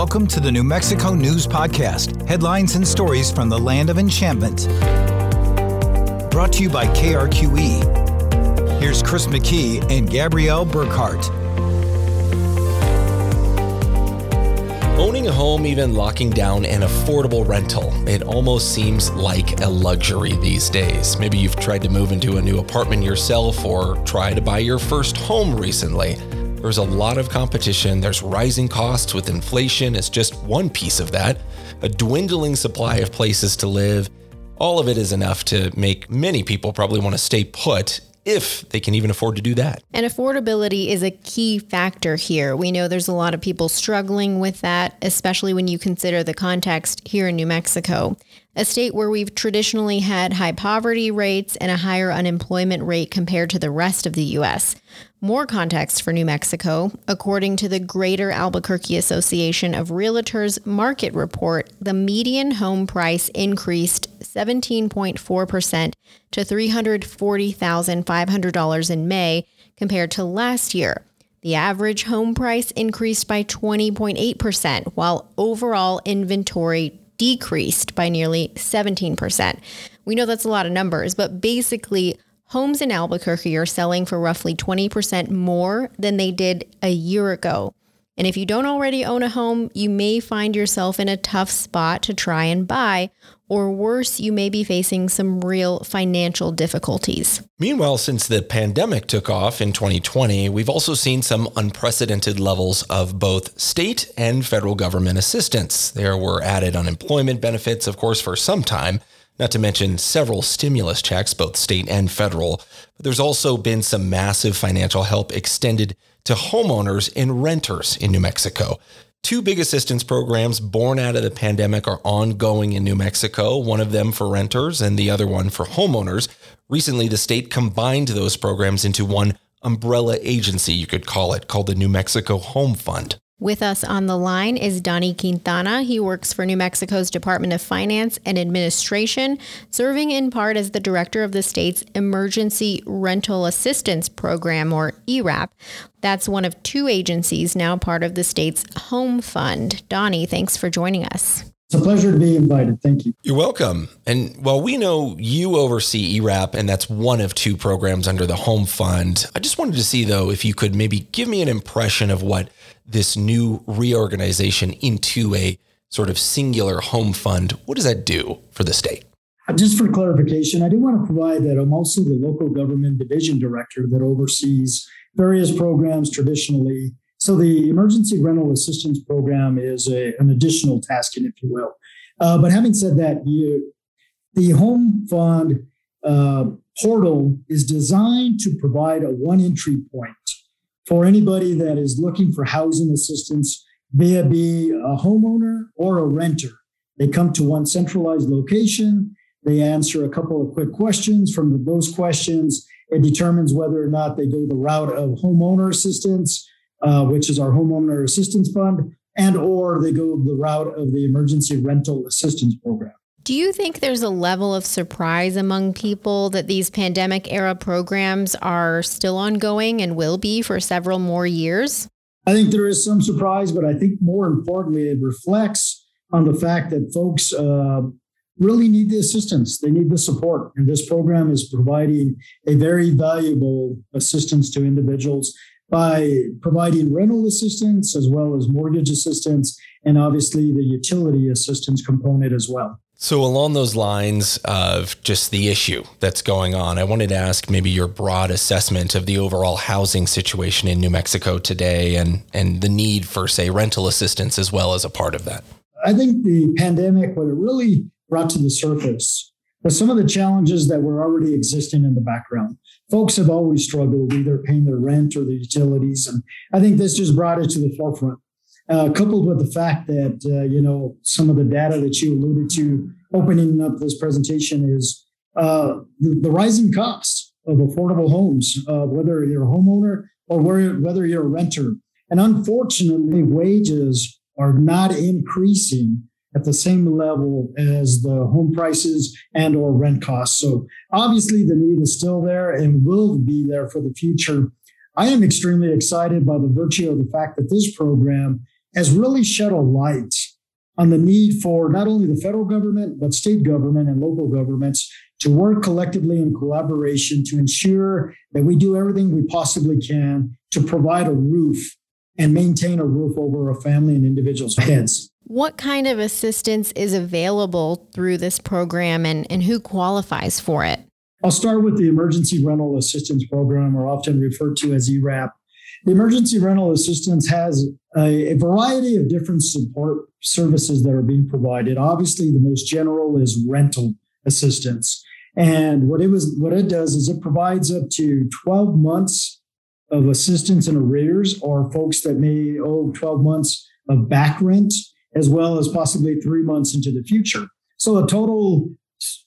Welcome to the New Mexico News Podcast headlines and stories from the land of enchantment. Brought to you by KRQE. Here's Chris McKee and Gabrielle Burkhart. Owning a home, even locking down an affordable rental, it almost seems like a luxury these days. Maybe you've tried to move into a new apartment yourself or try to buy your first home recently. There's a lot of competition. There's rising costs with inflation. It's just one piece of that. A dwindling supply of places to live. All of it is enough to make many people probably want to stay put if they can even afford to do that. And affordability is a key factor here. We know there's a lot of people struggling with that, especially when you consider the context here in New Mexico, a state where we've traditionally had high poverty rates and a higher unemployment rate compared to the rest of the U.S. More context for New Mexico. According to the Greater Albuquerque Association of Realtors market report, the median home price increased 17.4% to $340,500 in May compared to last year. The average home price increased by 20.8%, while overall inventory decreased by nearly 17%. We know that's a lot of numbers, but basically, Homes in Albuquerque are selling for roughly 20% more than they did a year ago. And if you don't already own a home, you may find yourself in a tough spot to try and buy, or worse, you may be facing some real financial difficulties. Meanwhile, since the pandemic took off in 2020, we've also seen some unprecedented levels of both state and federal government assistance. There were added unemployment benefits, of course, for some time not to mention several stimulus checks, both state and federal. But there's also been some massive financial help extended to homeowners and renters in New Mexico. Two big assistance programs born out of the pandemic are ongoing in New Mexico, one of them for renters and the other one for homeowners. Recently, the state combined those programs into one umbrella agency, you could call it, called the New Mexico Home Fund. With us on the line is Donnie Quintana. He works for New Mexico's Department of Finance and Administration, serving in part as the director of the state's Emergency Rental Assistance Program, or ERAP. That's one of two agencies now part of the state's Home Fund. Donnie, thanks for joining us. It's a pleasure to be invited. Thank you. You're welcome. And while we know you oversee ERAP, and that's one of two programs under the Home Fund, I just wanted to see, though, if you could maybe give me an impression of what this new reorganization into a sort of singular home fund, what does that do for the state? Uh, just for clarification, I do want to provide that I'm also the local government division director that oversees various programs traditionally. So the Emergency Rental Assistance Program is a, an additional tasking, if you will. Uh, but having said that, you, the Home Fund uh, portal is designed to provide a one entry point for anybody that is looking for housing assistance, be it be a homeowner or a renter. They come to one centralized location. They answer a couple of quick questions. From those questions, it determines whether or not they go the route of homeowner assistance, uh, which is our homeowner assistance fund, and or they go the route of the emergency rental assistance program. Do you think there's a level of surprise among people that these pandemic era programs are still ongoing and will be for several more years? I think there is some surprise, but I think more importantly, it reflects on the fact that folks uh, really need the assistance. They need the support. And this program is providing a very valuable assistance to individuals by providing rental assistance as well as mortgage assistance and obviously the utility assistance component as well. So, along those lines of just the issue that's going on, I wanted to ask maybe your broad assessment of the overall housing situation in New Mexico today and, and the need for, say, rental assistance as well as a part of that. I think the pandemic, what it really brought to the surface was some of the challenges that were already existing in the background. Folks have always struggled either paying their rent or the utilities. And I think this just brought it to the forefront uh, coupled with the fact that uh, you know some of the data that you alluded to opening up this presentation is uh, the, the, rising cost of affordable homes, uh, whether you're a homeowner or whether you're a renter. And unfortunately, wages are not increasing at the same level as the home prices and or rent costs. So obviously the need is still there and will be there for the future. I am extremely excited by the virtue of the fact that this program has really shed a light on the need for not only the federal government, but state government and local governments to work collectively in collaboration to ensure that we do everything we possibly can to provide a roof and maintain a roof over a family and individual's heads. What kind of assistance is available through this program and, and who qualifies for it? I'll start with the Emergency Rental Assistance Program, or often referred to as ERAP. The Emergency Rental Assistance has a, a, variety of different support services that are being provided. Obviously, the most general is rental assistance. And what it was what it does is it provides up to 12 months of assistance in arrears or folks that may owe 12 months of back rent as well as possibly 3 months into the future. So a total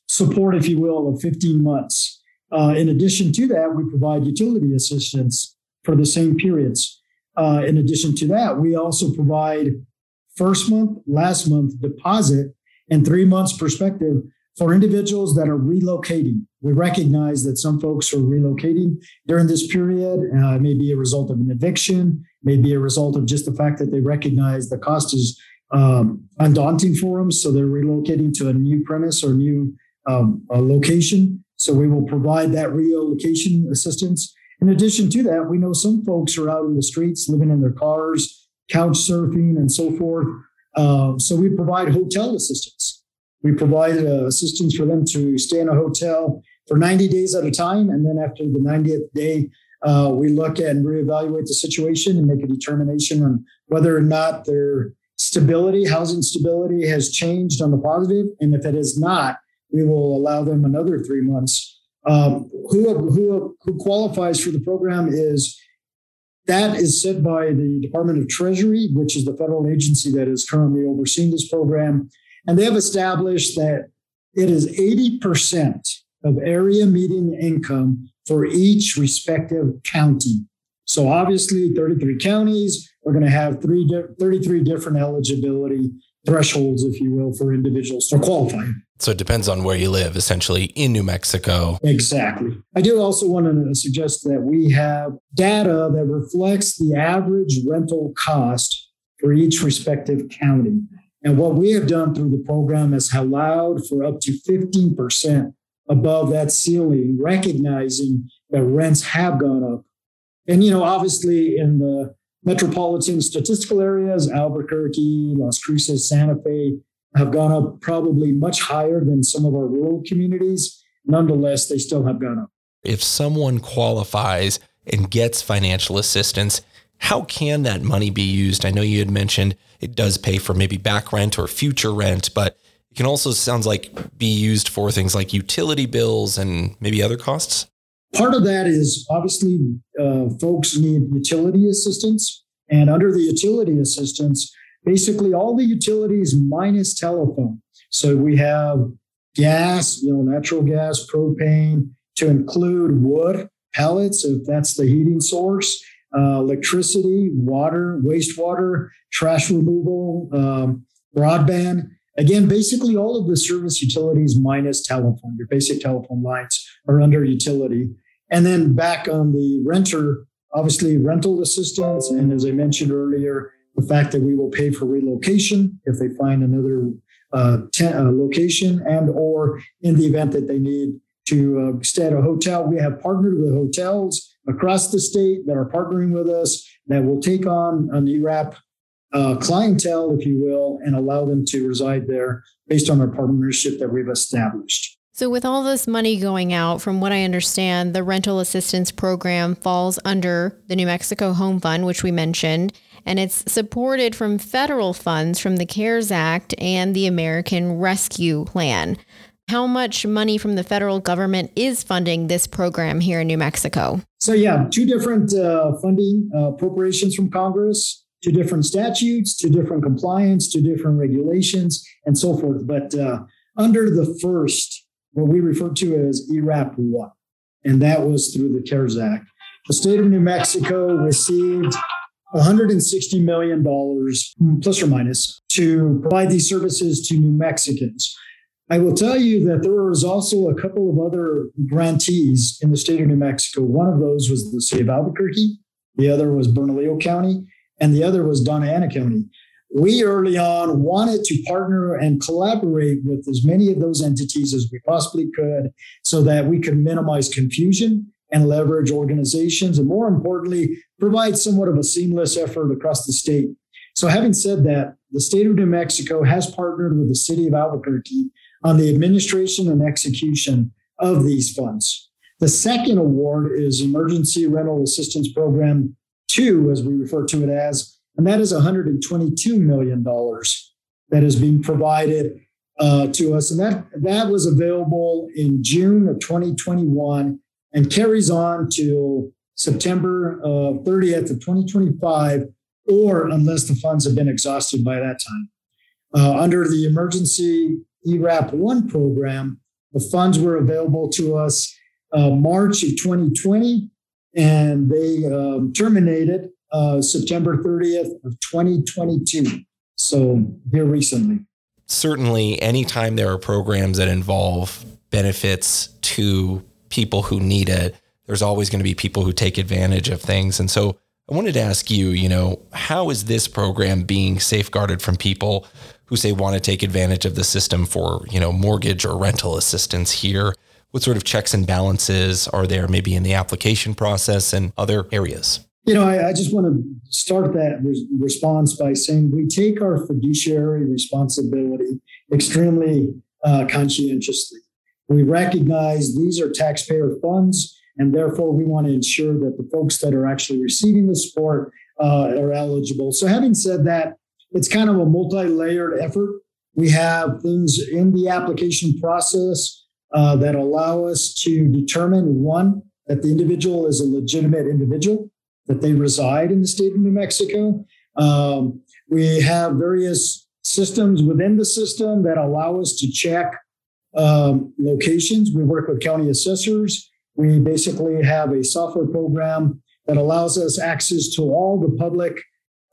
support if you will of 15 months. Uh, in addition to that, we provide utility assistance for the same periods. Uh, in addition to that, we also provide first month, last month deposit, and three months perspective for individuals that are relocating. We recognize that some folks are relocating during this period. Uh, it may be a result of an eviction, may be a result of just the fact that they recognize the cost is um, undaunting for them. So they're relocating to a new premise or new um, location. So we will provide that relocation assistance. In addition to that, we know some folks are out in the streets living in their cars, couch surfing, and so forth. Uh, so we provide hotel assistance. We provide uh, assistance for them to stay in a hotel for 90 days at a time. And then after the 90th day, uh, we look at and reevaluate the situation and make a determination on whether or not their stability, housing stability, has changed on the positive. And if it has not, we will allow them another three months um, who, who, who qualifies for the program is that is set by the Department of Treasury, which is the federal agency that is currently overseeing this program. And they have established that it is 80% of area median income for each respective county. So obviously, 33 counties are going to have three, 33 different eligibility thresholds, if you will, for individuals to qualify. So it depends on where you live, essentially in New Mexico. Exactly. I do also want to suggest that we have data that reflects the average rental cost for each respective county. And what we have done through the program is allowed for up to 15% above that ceiling, recognizing that rents have gone up. And, you know, obviously in the metropolitan statistical areas, Albuquerque, Las Cruces, Santa Fe, have gone up probably much higher than some of our rural communities. Nonetheless, they still have gone up. If someone qualifies and gets financial assistance, how can that money be used? I know you had mentioned it does pay for maybe back rent or future rent, but it can also sounds like be used for things like utility bills and maybe other costs. Part of that is obviously uh, folks need utility assistance, and under the utility assistance, basically all the utilities minus telephone. So we have gas, you know, natural gas, propane, to include wood, pellets, if that's the heating source, uh, electricity, water, wastewater, trash removal, um, broadband. Again, basically all of the service utilities minus telephone. Your basic telephone lines are under utility. And then back on the renter, obviously rental assistance. And as I mentioned earlier, the fact that we will pay for relocation if they find another uh, uh, location and or in the event that they need to uh, stay at a hotel we have partnered with hotels across the state that are partnering with us that will take on an erap uh, clientele if you will and allow them to reside there based on our partnership that we've established so, with all this money going out, from what I understand, the rental assistance program falls under the New Mexico Home Fund, which we mentioned, and it's supported from federal funds from the CARES Act and the American Rescue Plan. How much money from the federal government is funding this program here in New Mexico? So, yeah, two different uh, funding uh, appropriations from Congress, two different statutes, two different compliance, two different regulations, and so forth. But uh, under the first, what we refer to as ERAP 1, and that was through the CARES Act. The state of New Mexico received $160 million, mm, plus or minus, to provide these services to New Mexicans. I will tell you that there was also a couple of other grantees in the state of New Mexico. One of those was the city of Albuquerque, the other was Bernalillo County. and the other was Doña Ana County. We early on wanted to partner and collaborate with as many of those entities as we possibly could so that we could minimize confusion and leverage organizations, and more importantly, provide somewhat of a seamless effort across the state. So, having said that, the state of New Mexico has partnered with the city of Albuquerque on the administration and execution of these funds. The second award is Emergency Rental Assistance Program 2, as we refer to it as, and that is $122 million that is being provided uh, to us. And that, that was available in June of 2021 and carries on till September uh, 30th of 2025, or unless the funds have been exhausted by that time. Uh, under the Emergency ERAP 1 program, the funds were available to us uh, March of 2020, and they um, terminated uh, September 30th of 2022. So here recently. Certainly, anytime there are programs that involve benefits to people who need it, there's always going to be people who take advantage of things. And so I wanted to ask you, you know, how is this program being safeguarded from people who say want to take advantage of the system for, you know, mortgage or rental assistance here? What sort of checks and balances are there maybe in the application process and other areas? You know, I, I just want to start that re- response by saying we take our fiduciary responsibility extremely uh, conscientiously. We recognize these are taxpayer funds, and therefore we want to ensure that the folks that are actually receiving the support uh, are eligible. So, having said that, it's kind of a multi layered effort. We have things in the application process uh, that allow us to determine one, that the individual is a legitimate individual, that they reside in the state of New Mexico. Um, we have various systems within the system that allow us to check um, locations. We work with county assessors. We basically have a software program that allows us access to all the public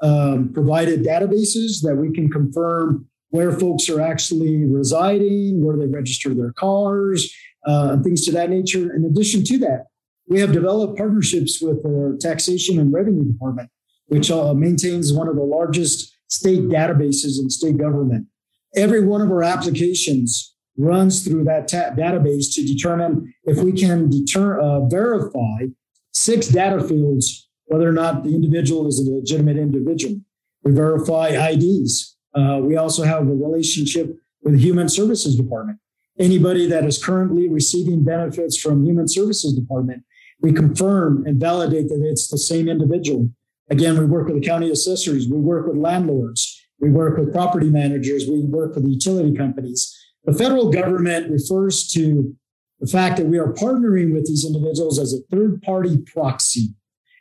um, provided databases that we can confirm where folks are actually residing, where they register their cars, uh, things to that nature. In addition to that, we have developed partnerships with the Taxation and Revenue Department, which uh, maintains one of the largest state databases in state government. Every one of our applications runs through that ta- database to determine if we can deter- uh, verify six data fields whether or not the individual is a legitimate individual. We verify IDs. Uh, we also have a relationship with the Human Services Department. Anybody that is currently receiving benefits from Human Services Department, we confirm and validate that it's the same individual. Again, we work with the county assessors, we work with landlords, we work with property managers, we work with utility companies. The federal government refers to the fact that we are partnering with these individuals as a third party proxy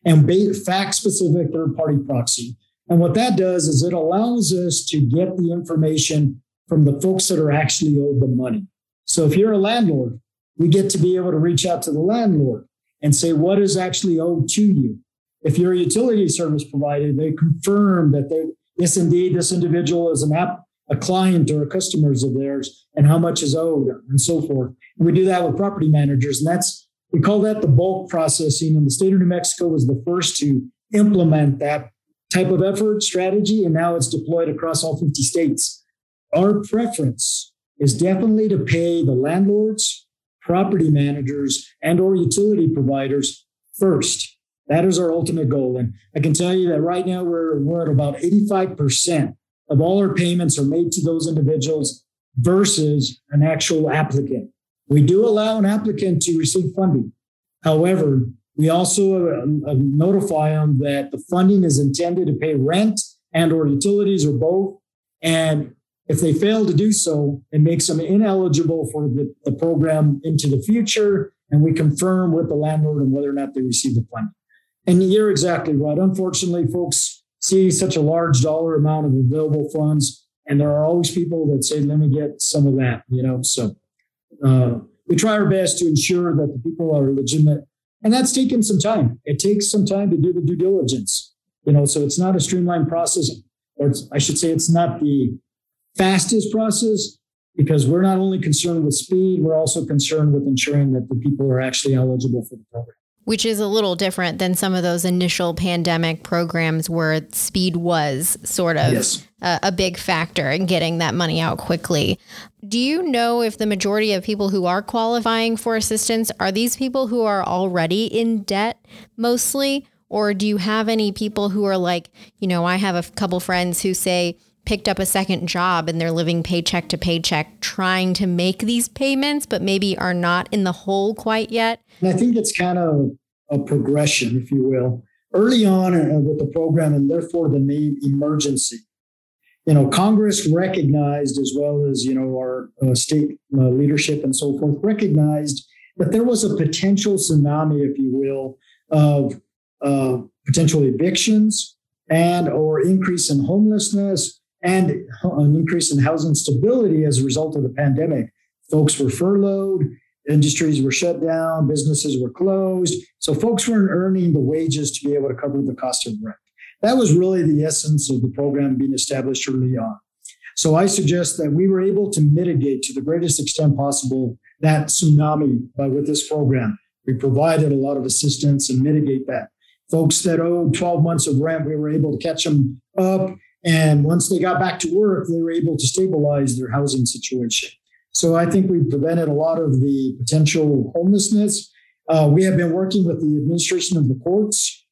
and fact specific third party proxy. And what that does is it allows us to get the information from the folks that are actually owed the money. So if you're a landlord, we get to be able to reach out to the landlord and say what is actually owed to you. If you're a utility service provider, they confirm that they, yes, indeed, this individual is an app, a client or a customer of theirs, and how much is owed, and so forth. And we do that with property managers, and that's we call that the bulk processing. And the state of New Mexico was the first to implement that type of effort strategy, and now it's deployed across all 50 states. Our preference is definitely to pay the landlords, property managers, and or utility providers first. That is our ultimate goal. And I can tell you that right now we're, we're at about 85% of all our payments are made to those individuals versus an actual applicant. We do allow an applicant to receive funding. However, we also uh, uh, notify them that the funding is intended to pay rent and or utilities or both. And if they fail to do so, it makes them ineligible for the, the program into the future. And we confirm with the landlord and whether or not they receive the funding. And you're exactly right. Unfortunately, folks see such a large dollar amount of available funds, and there are always people that say, "Let me get some of that," you know. So uh, we try our best to ensure that the people are legitimate, and that's taken some time. It takes some time to do the due diligence, you know. So it's not a streamlined process, or I should say, it's not the fastest process because we're not only concerned with speed, we're also concerned with ensuring that the people are actually eligible for the program. which is a little different than some of those initial pandemic programs where speed was sort of yes. a, a, big factor in getting that money out quickly. Do you know if the majority of people who are qualifying for assistance are these people who are already in debt mostly? Or do you have any people who are like, you know, I have a couple friends who say, picked up a second job and they're living paycheck to paycheck trying to make these payments, but maybe are not in the hole quite yet. And I think it's kind of a progression, if you will. Early on uh, with the program, and therefore the name emergency. You know, Congress recognized, as well as you know our uh, state uh, leadership and so forth, recognized that there was a potential tsunami, if you will, of uh, potential evictions and or increase in homelessness and an increase in housing stability as a result of the pandemic. Folks were furloughed, industries were shut down, businesses were closed. So folks weren't earning the wages to be able to cover the cost of rent. That was really the essence of the program being established early on. So I suggest that we were able to mitigate to the greatest extent possible that tsunami by with this program. We provided a lot of assistance and mitigate that. Folks that owed 12 months of rent, we were able to catch them up and once they got back to work, they were able to stabilize their housing situation. So I think we prevented a lot of the potential homelessness. Uh, we have been working with the administration of the courts.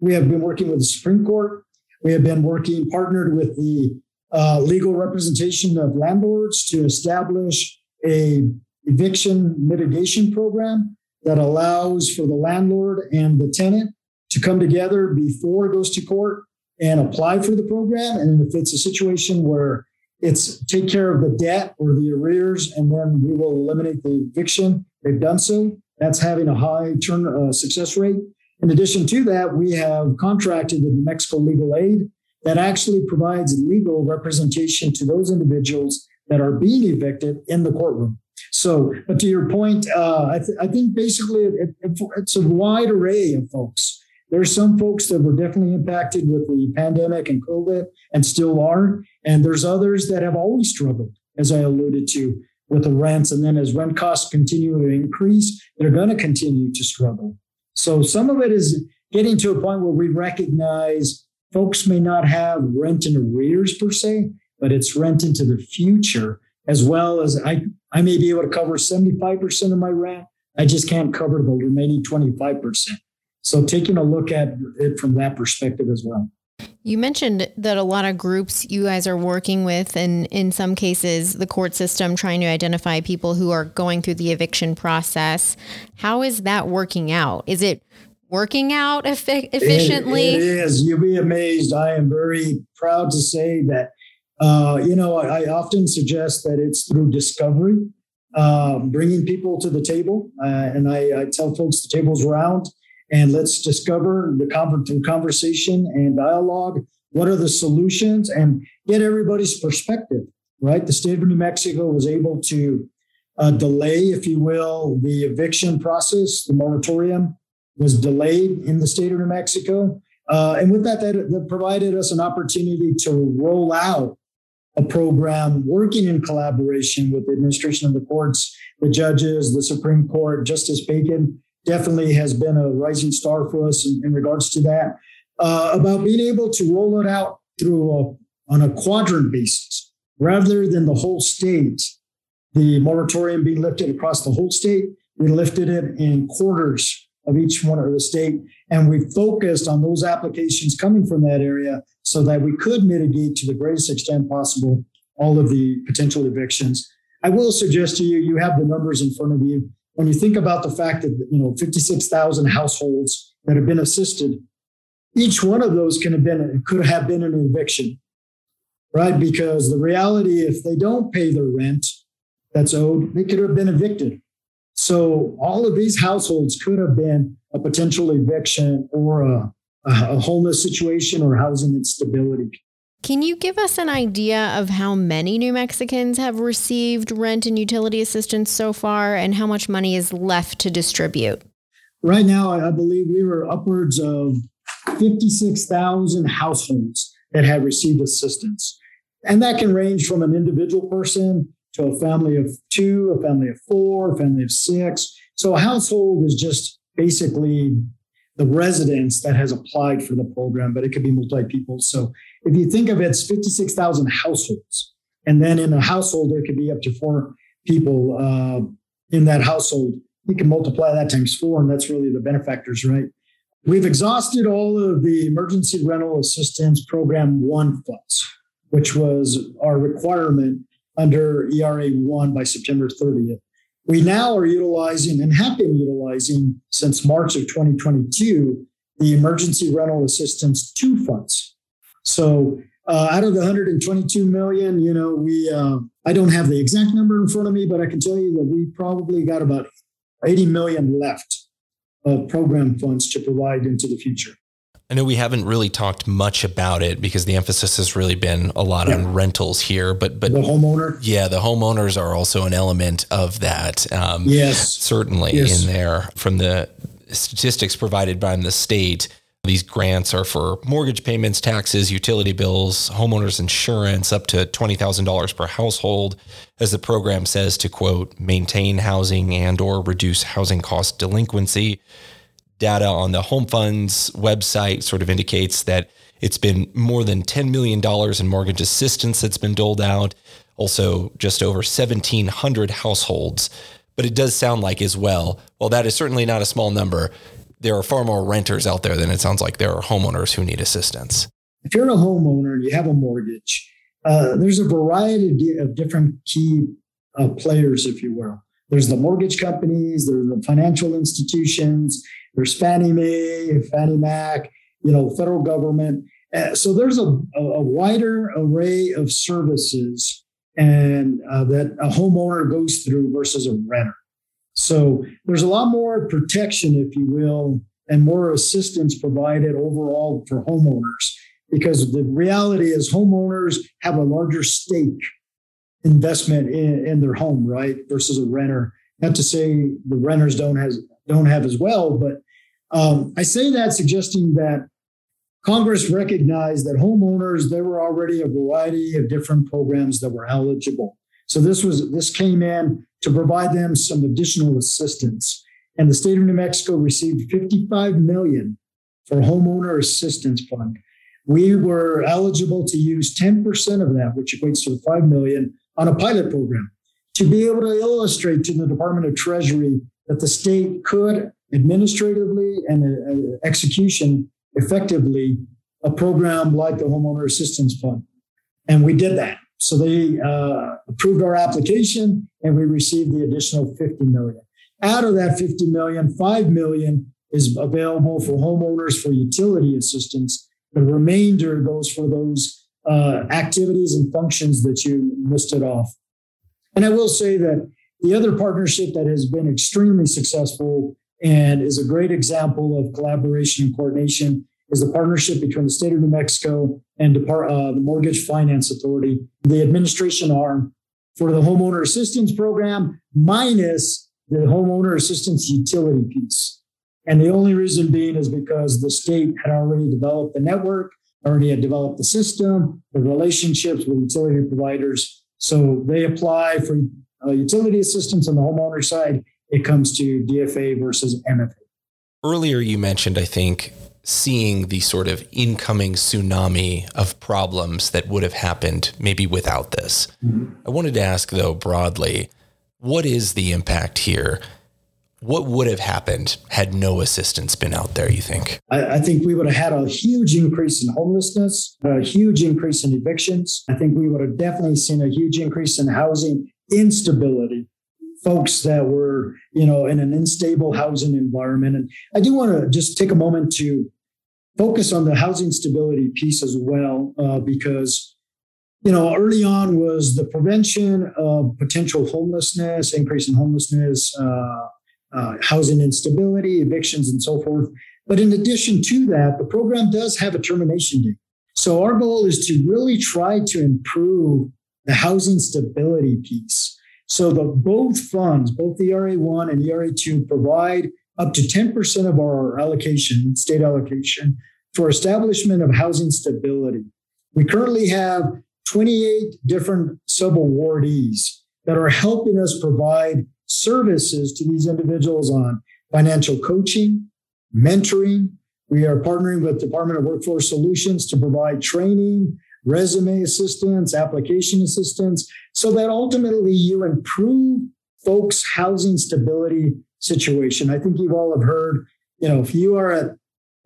We have been working with the Supreme Court. We have been working partnered with the uh, legal representation of landlords to establish a eviction mitigation program that allows for the landlord and the tenant to come together before it goes to court and apply for the program. And if it's a situation where it's take care of the debt or the arrears, and then we will eliminate the eviction, they've done so. That's having a high turn uh, success rate. In addition to that, we have contracted with New Mexico Legal Aid that actually provides legal representation to those individuals that are being evicted in the courtroom. So, but to your point, uh, I, th- I, think basically it, it, it's a wide array of folks there's some folks that were definitely impacted with the pandemic and COVID and still are. And there's others that have always struggled, as I alluded to, with the rents. And then as rent costs continue to increase, they're going to continue to struggle. So some of it is getting to a point where we recognize folks may not have rent in arrears per se, but it's rent into the future, as well as I, I may be able to cover 75% of my rent. I just can't cover the remaining 25%. So taking a look at it from that perspective as well. You mentioned that a lot of groups you guys are working with, and in some cases, the court system trying to identify people who are going through the eviction process. How is that working out? Is it working out efficiently? it, it is. You'll be amazed. I am very proud to say that, uh, you know, I, I, often suggest that it's through discovery, uh, bringing people to the table. Uh, and I, I tell folks the table's round and let's discover the conversation and dialogue what are the solutions and get everybody's perspective right? The state of new mexico was able to uh, delay if you will the eviction process. The moratorium was delayed in the state of new mexico. Uh, and with that, that that provided us an opportunity to roll out a program working in collaboration with the administration of the courts the judges the supreme court justice bacon definitely has been a rising star for us in, in regards to that. Uh, about being able to roll it out through a, on a quadrant basis rather than the whole state. The moratorium being lifted across the whole state, we lifted it in quarters of each one of the state, and we focused on those applications coming from that area so that we could mitigate to the greatest extent possible all of the potential evictions. I will suggest to you, you have the numbers in front of you when you think about the fact that you know 56,000 households that have been assisted, each one of those can have been could have been an eviction, right? Because the reality, if they don't pay their rent that's owed, they could have been evicted. So all of these households could have been a potential eviction or a, a homeless situation or housing instability. Can you give us an idea of how many New Mexicans have received rent and utility assistance so far and how much money is left to distribute? Right now, I believe we were upwards of 56,000 households that have received assistance. And that can range from an individual person to a family of two, a family of four, a family of six. So a household is just basically the residents that has applied for the program, but it could be multi people. So if you think of it, it's 56,000 households. And then in a household, there could be up to four people uh, in that household. You can multiply that times four, and that's really the benefactors, right? We've exhausted all of the emergency rental assistance program one funds, which was our requirement under ERA 1 by September 30th. We now are utilizing and have been utilizing since March of 2022 the emergency rental assistance 2 funds. So uh, out of the 122 million, you know, we uh, I don't have the exact number in front of me, but I can tell you that we probably got about 80 million left of program funds to provide into the future. I know we haven't really talked much about it because the emphasis has really been a lot yeah. on rentals here, but but the homeowner, yeah, the homeowners are also an element of that. Um, yes, certainly yes. in there from the statistics provided by the state. These grants are for mortgage payments, taxes, utility bills, homeowners insurance, up to $20,000 per household, as the program says to quote, maintain housing and or reduce housing cost delinquency. Data on the Home Fund's website sort of indicates that it's been more than $10 million in mortgage assistance that's been doled out, also just over 1,700 households. But it does sound like, as well, well, that is certainly not a small number there are far more renters out there than it sounds like there are homeowners who need assistance. If you're a homeowner and you have a mortgage, uh, there's a variety of different key uh, players, if you will. There's the mortgage companies, there's the financial institutions, there's Fannie Mae, Fannie Mac, you know, federal government. Uh, so there's a, a, wider array of services and uh, that a homeowner goes through versus a renter. So there's a lot more protection, if you will, and more assistance provided overall for homeowners because the reality is homeowners have a larger stake investment in, in their home, right, versus a renter. Not to say the renters don't has don't have as well, but um, I say that suggesting that Congress recognized that homeowners there were already a variety of different programs that were eligible. So this was this came in to provide them some additional assistance. And the state of New Mexico received 55 million for homeowner assistance fund. We were eligible to use 10% of that, which equates to 5 million on a pilot program to be able to illustrate to the Department of Treasury that the state could administratively and uh, execution effectively a program like the homeowner assistance fund. And we did that. So they uh, approved our application and we received the additional 50 million. Out of that 50 million, 5 million is available for homeowners for utility assistance. The remainder goes for those uh, activities and functions that you listed off. And I will say that the other partnership that has been extremely successful and is a great example of collaboration and coordination is the partnership between the state of New Mexico and Depart- uh, the Mortgage Finance Authority, the administration arm for the homeowner assistance program, minus the homeowner assistance utility piece. And the only reason being is because the state had already developed the network, already had developed the system, the relationships with utility providers. So they apply for uh, utility assistance on the homeowner side. It comes to DFA versus MFA. Earlier, you mentioned, I think, seeing the sort of incoming tsunami of problems that would have happened maybe without this. Mm-hmm. I wanted to ask, though, broadly, what is the impact here? What would have happened had no assistance been out there, you think? I, I, think we would have had a huge increase in homelessness, a huge increase in evictions. I think we would have definitely seen a huge increase in housing instability folks that were, you know, in an unstable housing environment. And I do want to just take a moment to focus on the housing stability piece as well, uh, because you know early on was the prevention of potential homelessness, increase in homelessness, uh, uh, housing instability, evictions, and so forth. But in addition to that, the program does have a termination date. So our goal is to really try to improve the housing stability piece. So the both funds, both the ERA1 and ERA2, provide up to 10% of our allocation, state allocation, for establishment of housing stability. We currently have 28 different sub-awardees that are helping us provide services to these individuals on financial coaching, mentoring. We are partnering with Department of Workforce Solutions to provide training, resume assistance, application assistance, so that ultimately you improve folks' housing stability situation. I think you've all have heard, you know, if you are at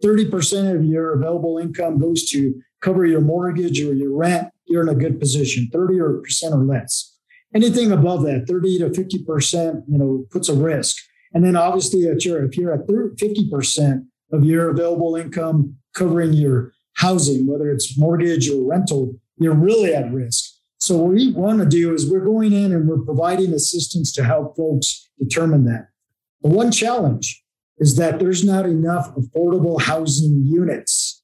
30% of your available income goes to cover your mortgage or your rent, you're in a good position, 30 or percent or less. Anything above that, 30 to 50%, you know, puts a risk. And then obviously at your, if you're at 50% of your available income covering your housing, whether it's mortgage or rental, you're really at risk. So what we want to do is we're going in and we're providing assistance to help folks determine that. The one challenge is that there's not enough affordable housing units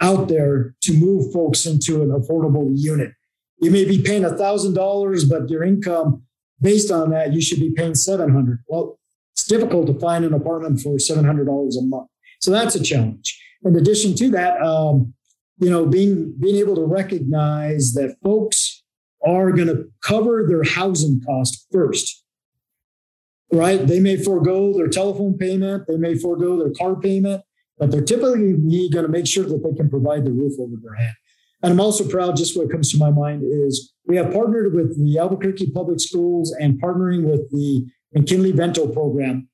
out there to move folks into an affordable unit. You may be paying $1,000, but your income based on that, you should be paying 700. Well, it's difficult to find an apartment for $700 a month. So that's a challenge. In addition to that, um, you know, being being able to recognize that folks are going to cover their housing cost first right? They may forego their telephone payment, they may forego their car payment, but they're typically going to make sure that they can provide the roof over their head. And I'm also proud, just what comes to my mind is we have partnered with the Albuquerque Public Schools and partnering with the McKinney-Vento program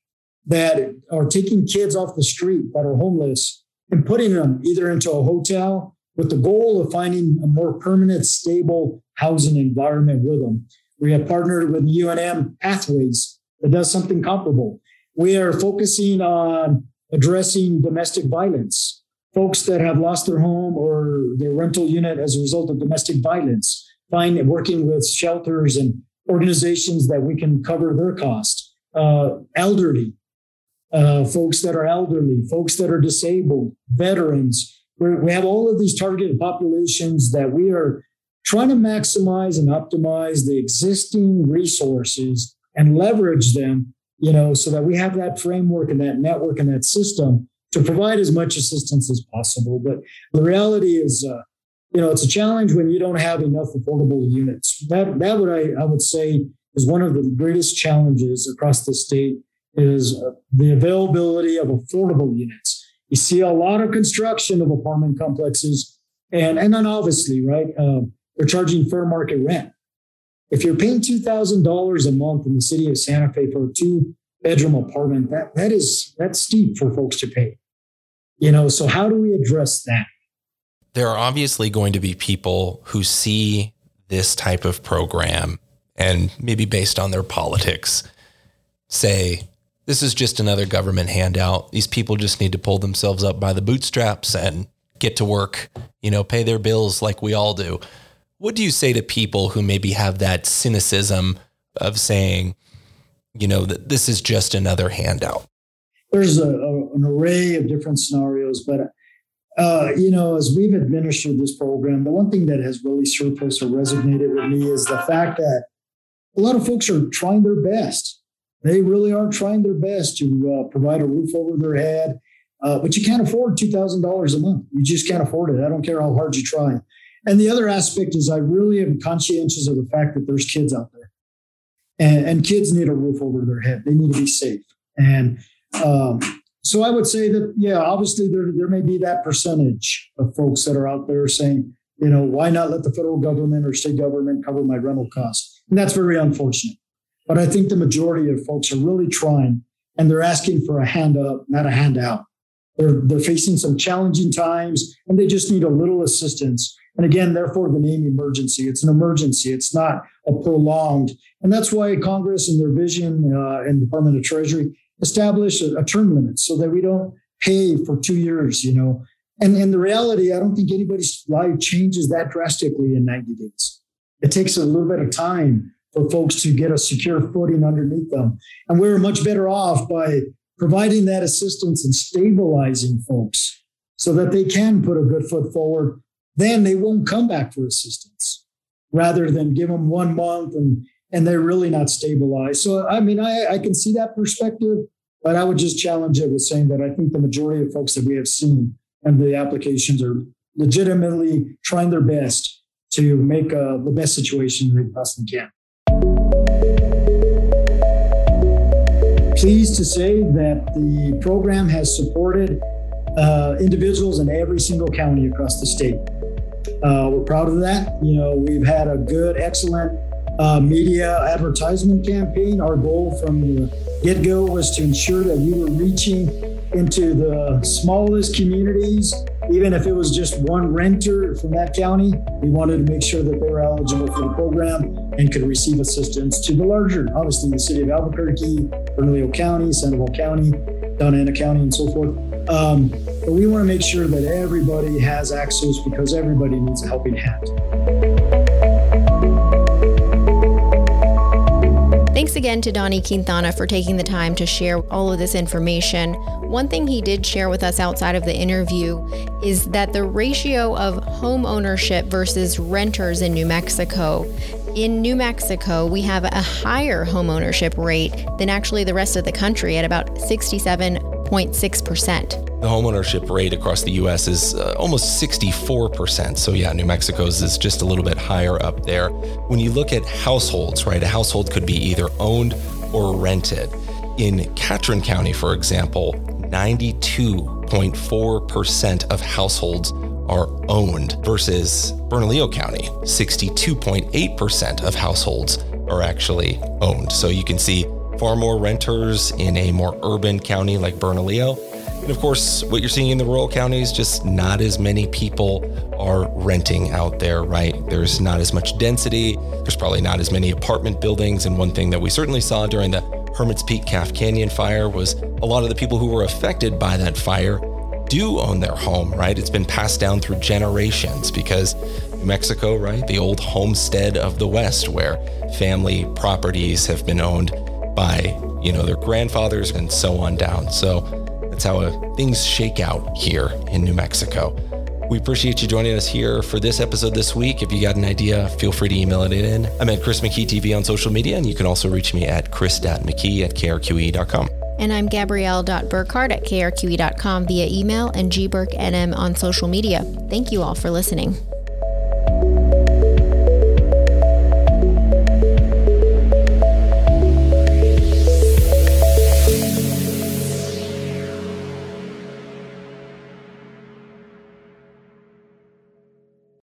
that are taking kids off the street that are homeless and putting them either into a hotel with the goal of finding a more permanent, stable housing environment with them. We have partnered with UNM Pathways that does something comparable. We are focusing on addressing domestic violence, folks that have lost their home or their rental unit as a result of domestic violence, find working with shelters and organizations that we can cover their cost, uh, elderly, uh, folks that are elderly, folks that are disabled, veterans. We're, we have all of these targeted populations that we are trying to maximize and optimize the existing resources and leverage them, you know, so that we have that framework and that network and that system to provide as much assistance as possible. But the reality is, uh, you know, it's a challenge when you don't have enough affordable units. That that would I, I would say is one of the greatest challenges across the state is uh, the availability of affordable units. You see a lot of construction of apartment complexes, and and then obviously, right, uh, they're charging fair market rent. If you're paying $2,000 a month in the city of Santa Fe for a two bedroom apartment, that, that is, that's steep for folks to pay. You know, so how do we address that? There are obviously going to be people who see this type of program and maybe based on their politics say, this is just another government handout. These people just need to pull themselves up by the bootstraps and get to work, you know, pay their bills like we all do. What do you say to people who maybe have that cynicism of saying, you know, that this is just another handout? There's a, a, an array of different scenarios, but uh, you know, as we've administered this program, the one thing that has really surfaced or resonated with me is the fact that a lot of folks are trying their best. They really are trying their best to uh, provide a roof over their head, uh, but you can't afford two thousand dollars a month. You just can't afford it. I don't care how hard you try. And the other aspect is I really am conscientious of the fact that there's kids out there. And, and kids need a roof over their head. They need to be safe. And um, so I would say that, yeah, obviously there, there may be that percentage of folks that are out there saying, you know, why not let the federal government or state government cover my rental costs? And that's very unfortunate. But I think the majority of folks are really trying and they're asking for a hand up, not a handout. They're, they're facing some challenging times and they just need a little assistance and again, therefore, the name emergency. It's an emergency. It's not a prolonged. And that's why Congress and their vision uh, and Department of Treasury establish a, a, term limit so that we don't pay for two years, you know. And in the reality, I don't think anybody's life changes that drastically in 90 days. It takes a little bit of time for folks to get a secure footing underneath them. And we're much better off by providing that assistance and stabilizing folks so that they can put a good foot forward then they won't come back for assistance rather than give them one month and and they're really not stabilized. So I mean, I, I can see that perspective, but I would just challenge it with saying that I think the majority of folks that we have seen and the applications are legitimately trying their best to make uh, the best situation they possibly can. Pleased to say that the program has supported uh, individuals in every single county across the state. Uh, we're proud of that. You know, we've had a good, excellent uh, media advertisement campaign. Our goal from the get go was to ensure that we were reaching into the smallest communities, even if it was just one renter from that county. We wanted to make sure that they were eligible for the program and could receive assistance to the larger, obviously, the city of Albuquerque, Bernalillo County, Sandoval County, Doña Ana County, and so forth. Um, but we want to make sure that everybody has access because everybody needs a helping hand. Thanks again to Donnie Quintana for taking the time to share all of this information. One thing he did share with us outside of the interview is that the ratio of home ownership versus renters in New Mexico. In New Mexico, we have a higher home ownership rate than actually the rest of the country at about 67.6%. The homeownership rate across the U.S. is uh, almost 64%. So, yeah, New Mexico's is just a little bit higher up there. When you look at households, right, a household could be either owned or rented. In Catron County, for example, 92.4% of households are owned versus Bernalillo County, 62.8% of households are actually owned. So you can see far more renters in a more urban county like Bernalillo and of course, what you're seeing in the rural counties, just not as many people are renting out there, right? There's not as much density. There's probably not as many apartment buildings. And one thing that we certainly saw during the Hermit's Peak Calf Canyon fire was a lot of the people who were affected by that fire do own their home, right? It's been passed down through generations because New Mexico, right? The old homestead of the West where family properties have been owned by, you know, their grandfathers and so on down. So that's how uh, things shake out here in New Mexico. We appreciate you joining us here for this episode this week. If you got an idea, feel free to email it in. I'm at Chris McKee TV on social media, and you can also reach me at chris.mckee at krqe.com. And I'm Gabrielle.Burkhart at krqe.com via email and gburknm on social media. Thank you all for listening.